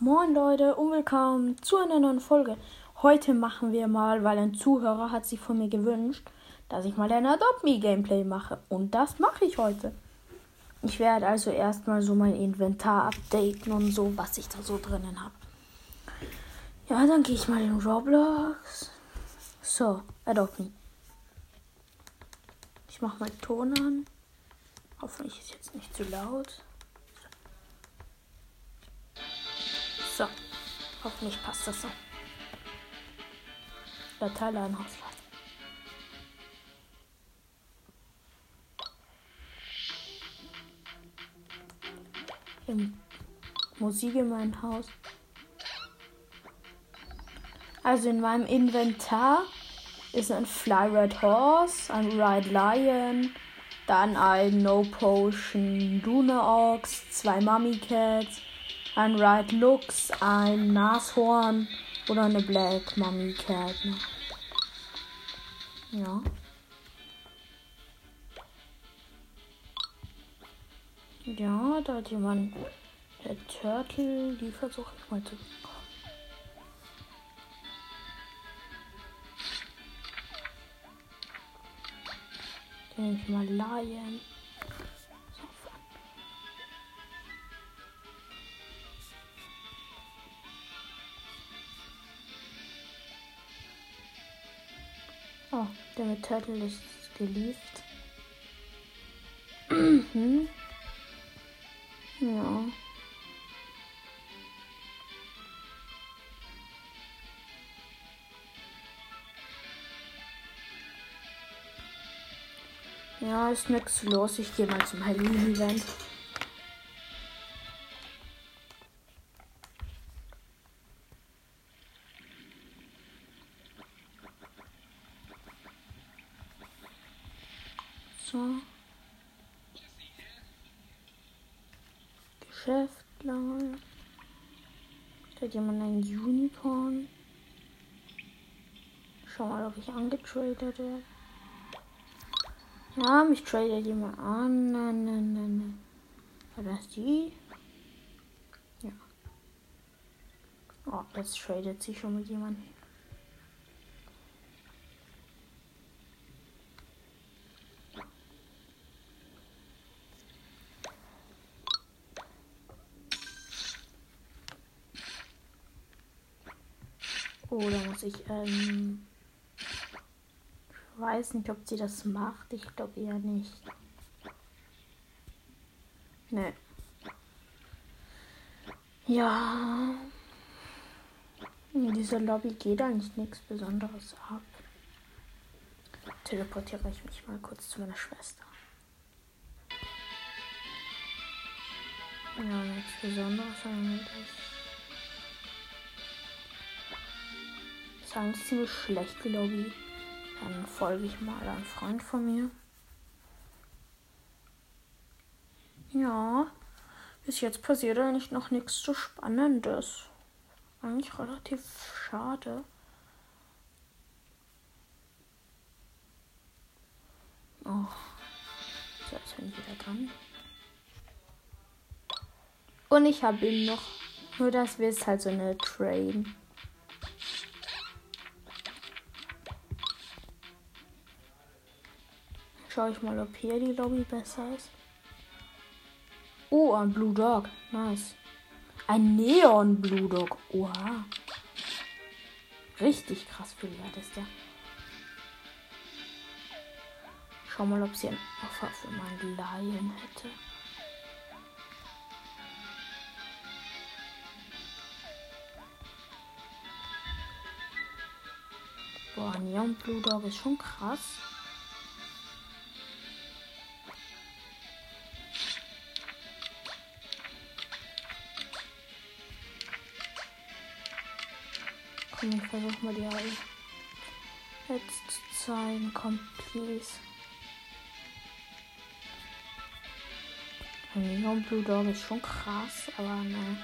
Moin Leute und willkommen zu einer neuen Folge. Heute machen wir mal, weil ein Zuhörer hat sich von mir gewünscht, dass ich mal ein Adopt Me Gameplay mache. Und das mache ich heute. Ich werde also erstmal so mein Inventar updaten und so, was ich da so drinnen habe. Ja, dann gehe ich mal in Roblox. So, Adopt Me. Ich mache mal Ton an. Hoffentlich ist jetzt nicht zu laut. Hoffentlich passt das so. Dateiladen auslassen. Im Musik in meinem Haus. Also in meinem Inventar ist ein Fly Red Horse, ein Ride Lion, dann ein No Potion Luna Ox, zwei Mummy Cats, ein Ride Lux, ein Nashorn oder eine Black Mummy Cat. Ja. Ja, da hat jemand der Turtle, die versuche ich mal zu Den nehme ich mal Lion. Oh, der Turtle ist geliebt. Mhm. Ja. Ja, ist nichts los. Ich gehe mal zum Halloween-Event. So. Geschäftler. Da hat jemand ein Unicorn. Schau mal, ob ich angetradet werde. Ja, mich tradet jemand an. Nein, nein, nein, nein. War das die? Ja. Oh, jetzt tradet sie schon mit jemandem. Oh, da muss ich, ähm, ich weiß nicht, ob sie das macht. Ich glaube eher nicht. Ne. Ja. In dieser Lobby geht eigentlich nichts Besonderes ab. Teleportiere ich mich mal kurz zu meiner Schwester. Ja, nichts Besonderes eigentlich. Ist eigentlich ziemlich schlecht, die Lobby. Dann folge ich mal einem Freund von mir. Ja, bis jetzt passiert eigentlich noch nichts so Spannendes. Eigentlich relativ schade. Oh, so, bin ich wieder dran. Und ich habe ihn noch. Nur, dass wir es halt so eine Train. Schau ich mal, ob hier die Lobby besser ist. Oh, ein Blue Dog. Nice. Ein Neon Blue Dog. Oha. Richtig krass viel wert ist der. Schau mal, ob sie ein Offer für meinen Lion hätte. Boah, Neon Blue Dog ist schon krass. Ich versuch mal die alle jetzt zu zeigen. Komm, please. Neon Blue Dog ist schon krass, aber ne,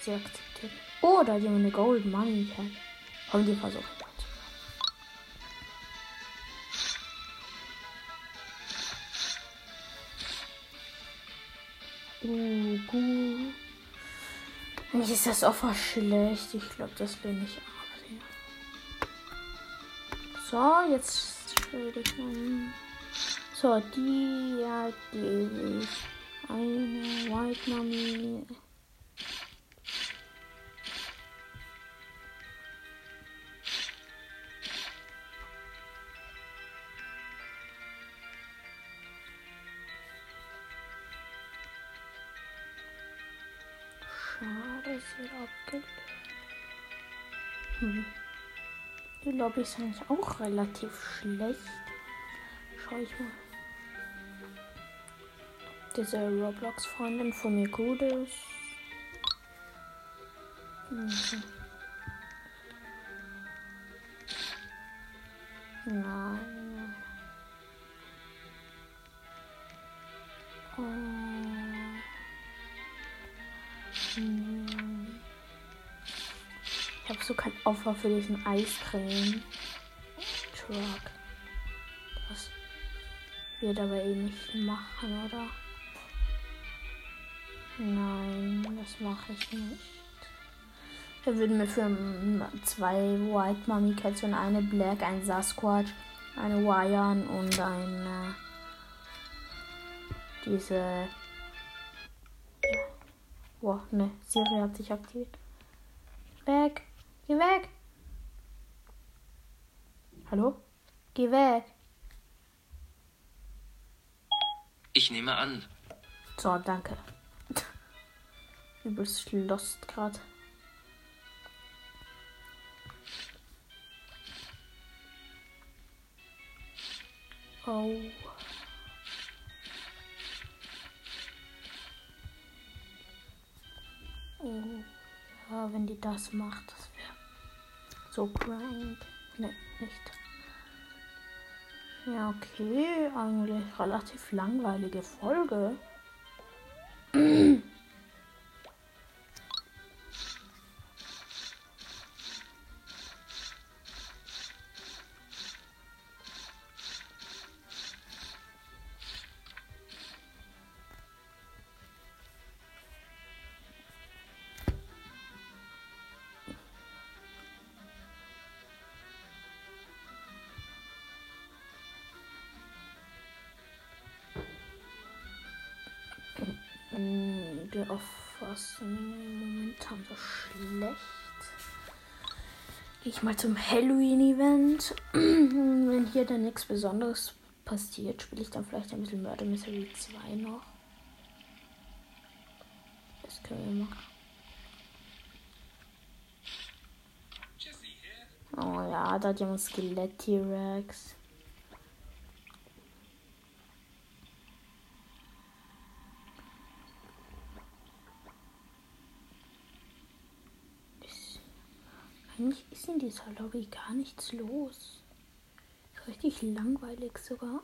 sie akzeptiert. Oh, da hat jemand eine Gold Money Cat. Komm, die versuchen. Uh, gut. Eigentlich ist das Offer schlecht. Ich glaube, das lehne ich ab. So, jetzt stelle ich mal. So, die, ja, die ist eine White Mummy. Schade, sie wird abgelehnt. Hm. Die Lobby ist eigentlich auch relativ schlecht. Schau ich mal. Diese Roblox-Freundin von mir gut ist. Mhm. Nein. Ich habe so kein Opfer für diesen Eiscreme. Truck. Das wird aber eh nicht machen, oder? Nein, das mache ich nicht. Wir würden mir für zwei White Mummy Cats und eine Black, ein Sasquatch, eine Wyan und eine diese Boah, ne, Siri hat sich aktiviert. Weg. Geh weg. Hallo? Geh weg. Ich nehme an. So, danke. Übelst lost gerade. Oh. Oh. Ja, wenn die das macht, das wäre so prank. Ne, nicht. Ja, okay. Eigentlich relativ langweilige Folge. Die Auffassung momentan so schlecht. Gehe ich mal zum Halloween-Event. Wenn hier dann nichts Besonderes passiert, spiele ich dann vielleicht ein bisschen Murder Mystery 2 noch. Das können wir machen. Oh ja, da hat jemand Skelett-T-Rex. Eigentlich ist in dieser Lobby gar nichts los. Richtig langweilig sogar.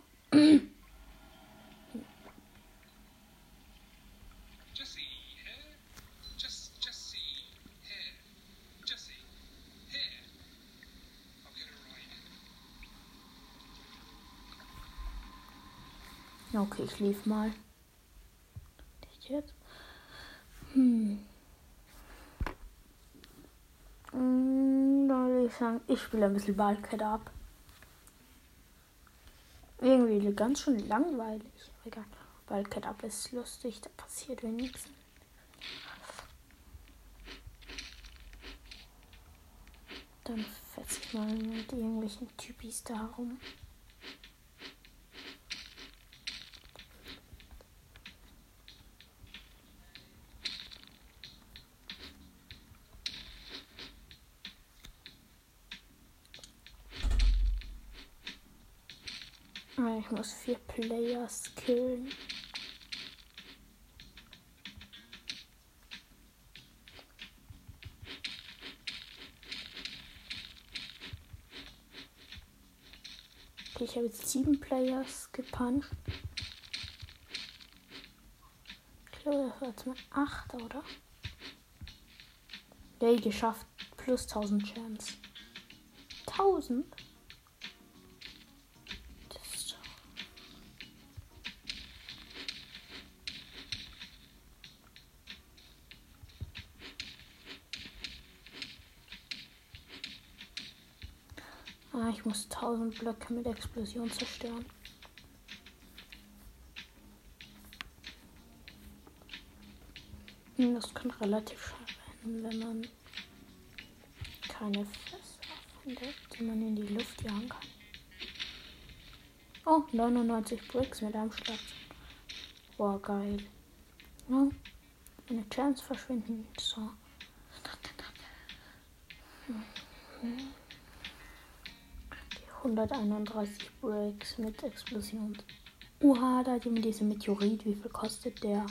Okay, ich lief mal. Nicht jetzt. Hm. Hm, da würde ich sagen, ich spiele ein bisschen Ballcat ab. Irgendwie ganz schön langweilig. Egal. Ballcat ab ist lustig, da passiert wenigstens. Dann fetze ich mal mit irgendwelchen Typis da rum. Ich muss vier Players killen. Okay, ich habe jetzt sieben Players gepuncht. Ich glaube, das war jetzt mal acht, oder? Yay, geschafft. Plus 1000 Chance. 1000? Ah, ich muss 1000 Blöcke mit Explosion zerstören. Hm, Das kann relativ schnell werden, wenn man keine Fässer findet, die man in die Luft jagen kann. Oh, 99 Bricks mit einem Schlag. Boah, geil. Ja, meine Chance verschwinden. So. Die 131 Bricks mit Explosion. Uha, da hat jemand diese Meteorit. Wie viel kostet der?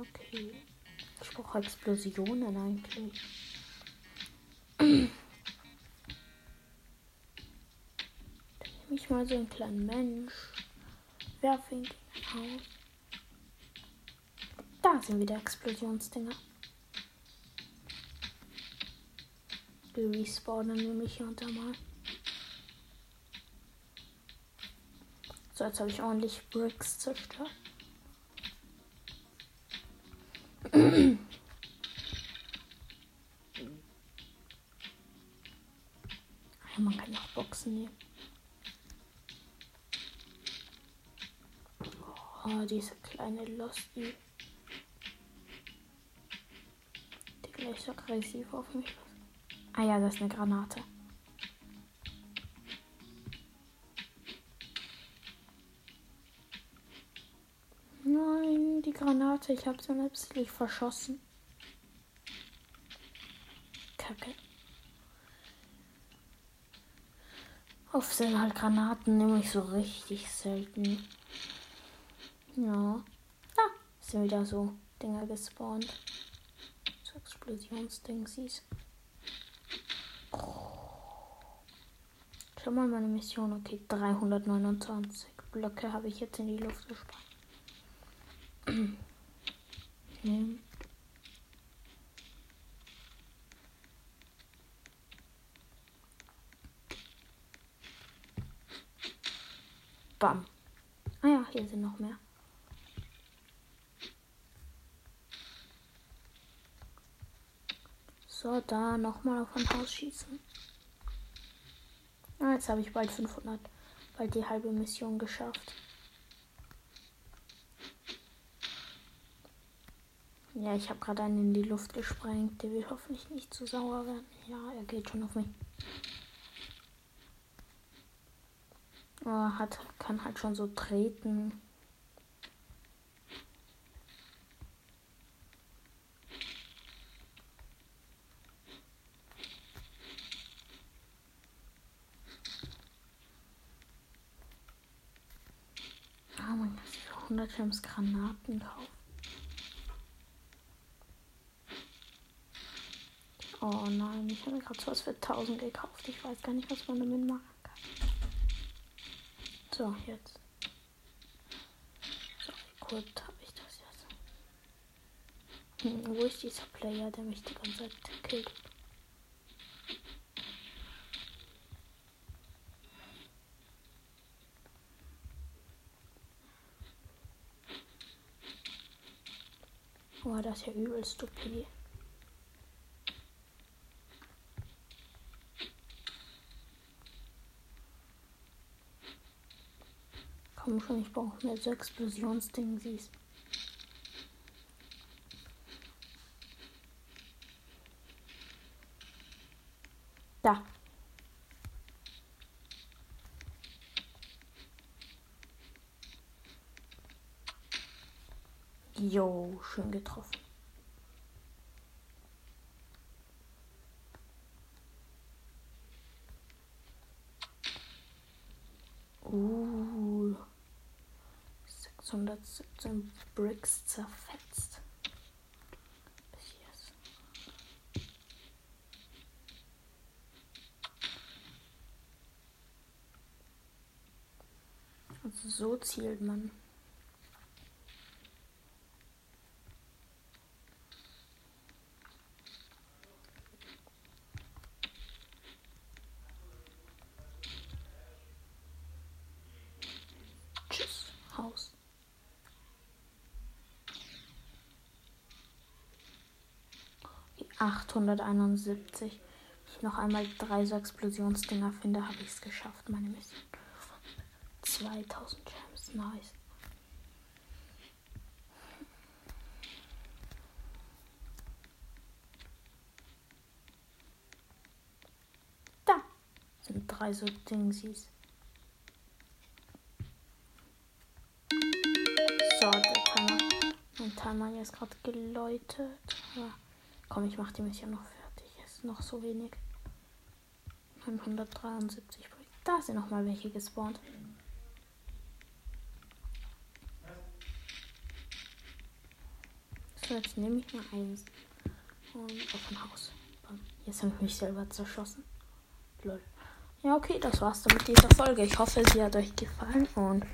Okay. Ich brauche Explosionen eigentlich. Ich mal so einen kleinen Mensch. Gegen ein Haus. Da sind wieder Explosionsdinger. Die respawnen nämlich hier unter mal. So, jetzt habe ich ordentlich Bricks zerstört. Man kann auch Boxen nehmen. Oh, diese kleine Losty. Die gleich so aggressiv auf mich. Ah ja, das ist eine Granate. Nein, die Granate. Ich habe sie letztlich verschossen. Kacke. Oft sind halt Granaten nämlich so richtig selten. Ja. Ah, sind wieder so Dinger gespawnt. So Explosionsdingsies. Schau mal meine Mission. Okay, 329 Blöcke habe ich jetzt in die Luft gespannt. Nehmen. Bam. Ah ja, hier sind noch mehr. So, da nochmal auf ein Haus schießen. Ah, jetzt habe ich bald 500, bald die halbe Mission geschafft. Ja, ich habe gerade einen in die Luft gesprengt. Der wird hoffentlich nicht zu sauer werden. Ja, er geht schon auf mich. Oh, hat, kann halt schon so treten. Ah, man kann sich für 100 Gems Granaten kaufen. Oh nein, ich habe gerade was für 1000 gekauft. Ich weiß gar nicht, was man damit machen kann. So, jetzt. So, gut habe ich das jetzt? Hm, wo ist dieser Player, der mich die ganze Zeit killt? Oh, das ist ja übelst stupide. Komm schon, ich brauche mehr so Explosionsdingsies. Da. Jo, schön getroffen. Uh. 617 Bricks zerfetzt. Jetzt. Also so zielt man. Tschüss, Haus. 871. Wenn ich noch einmal drei so Explosionsdinger finde, habe ich es geschafft, meine Mission. 2000 Gems, nice. Da sind drei so Dingsies. So, der Timer. Mein Timer ist gerade geläutet. Ja. Komm, ich mache die Mission noch fertig. Ist noch so wenig. 973. Da sind noch mal welche gespawnt. So, jetzt nehme ich mal eins. Und auf ein Haus. Jetzt habe ich mich selber zerschossen. Lol. Ja, okay, das war's dann mit dieser Folge. Ich hoffe, sie hat euch gefallen und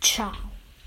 ciao.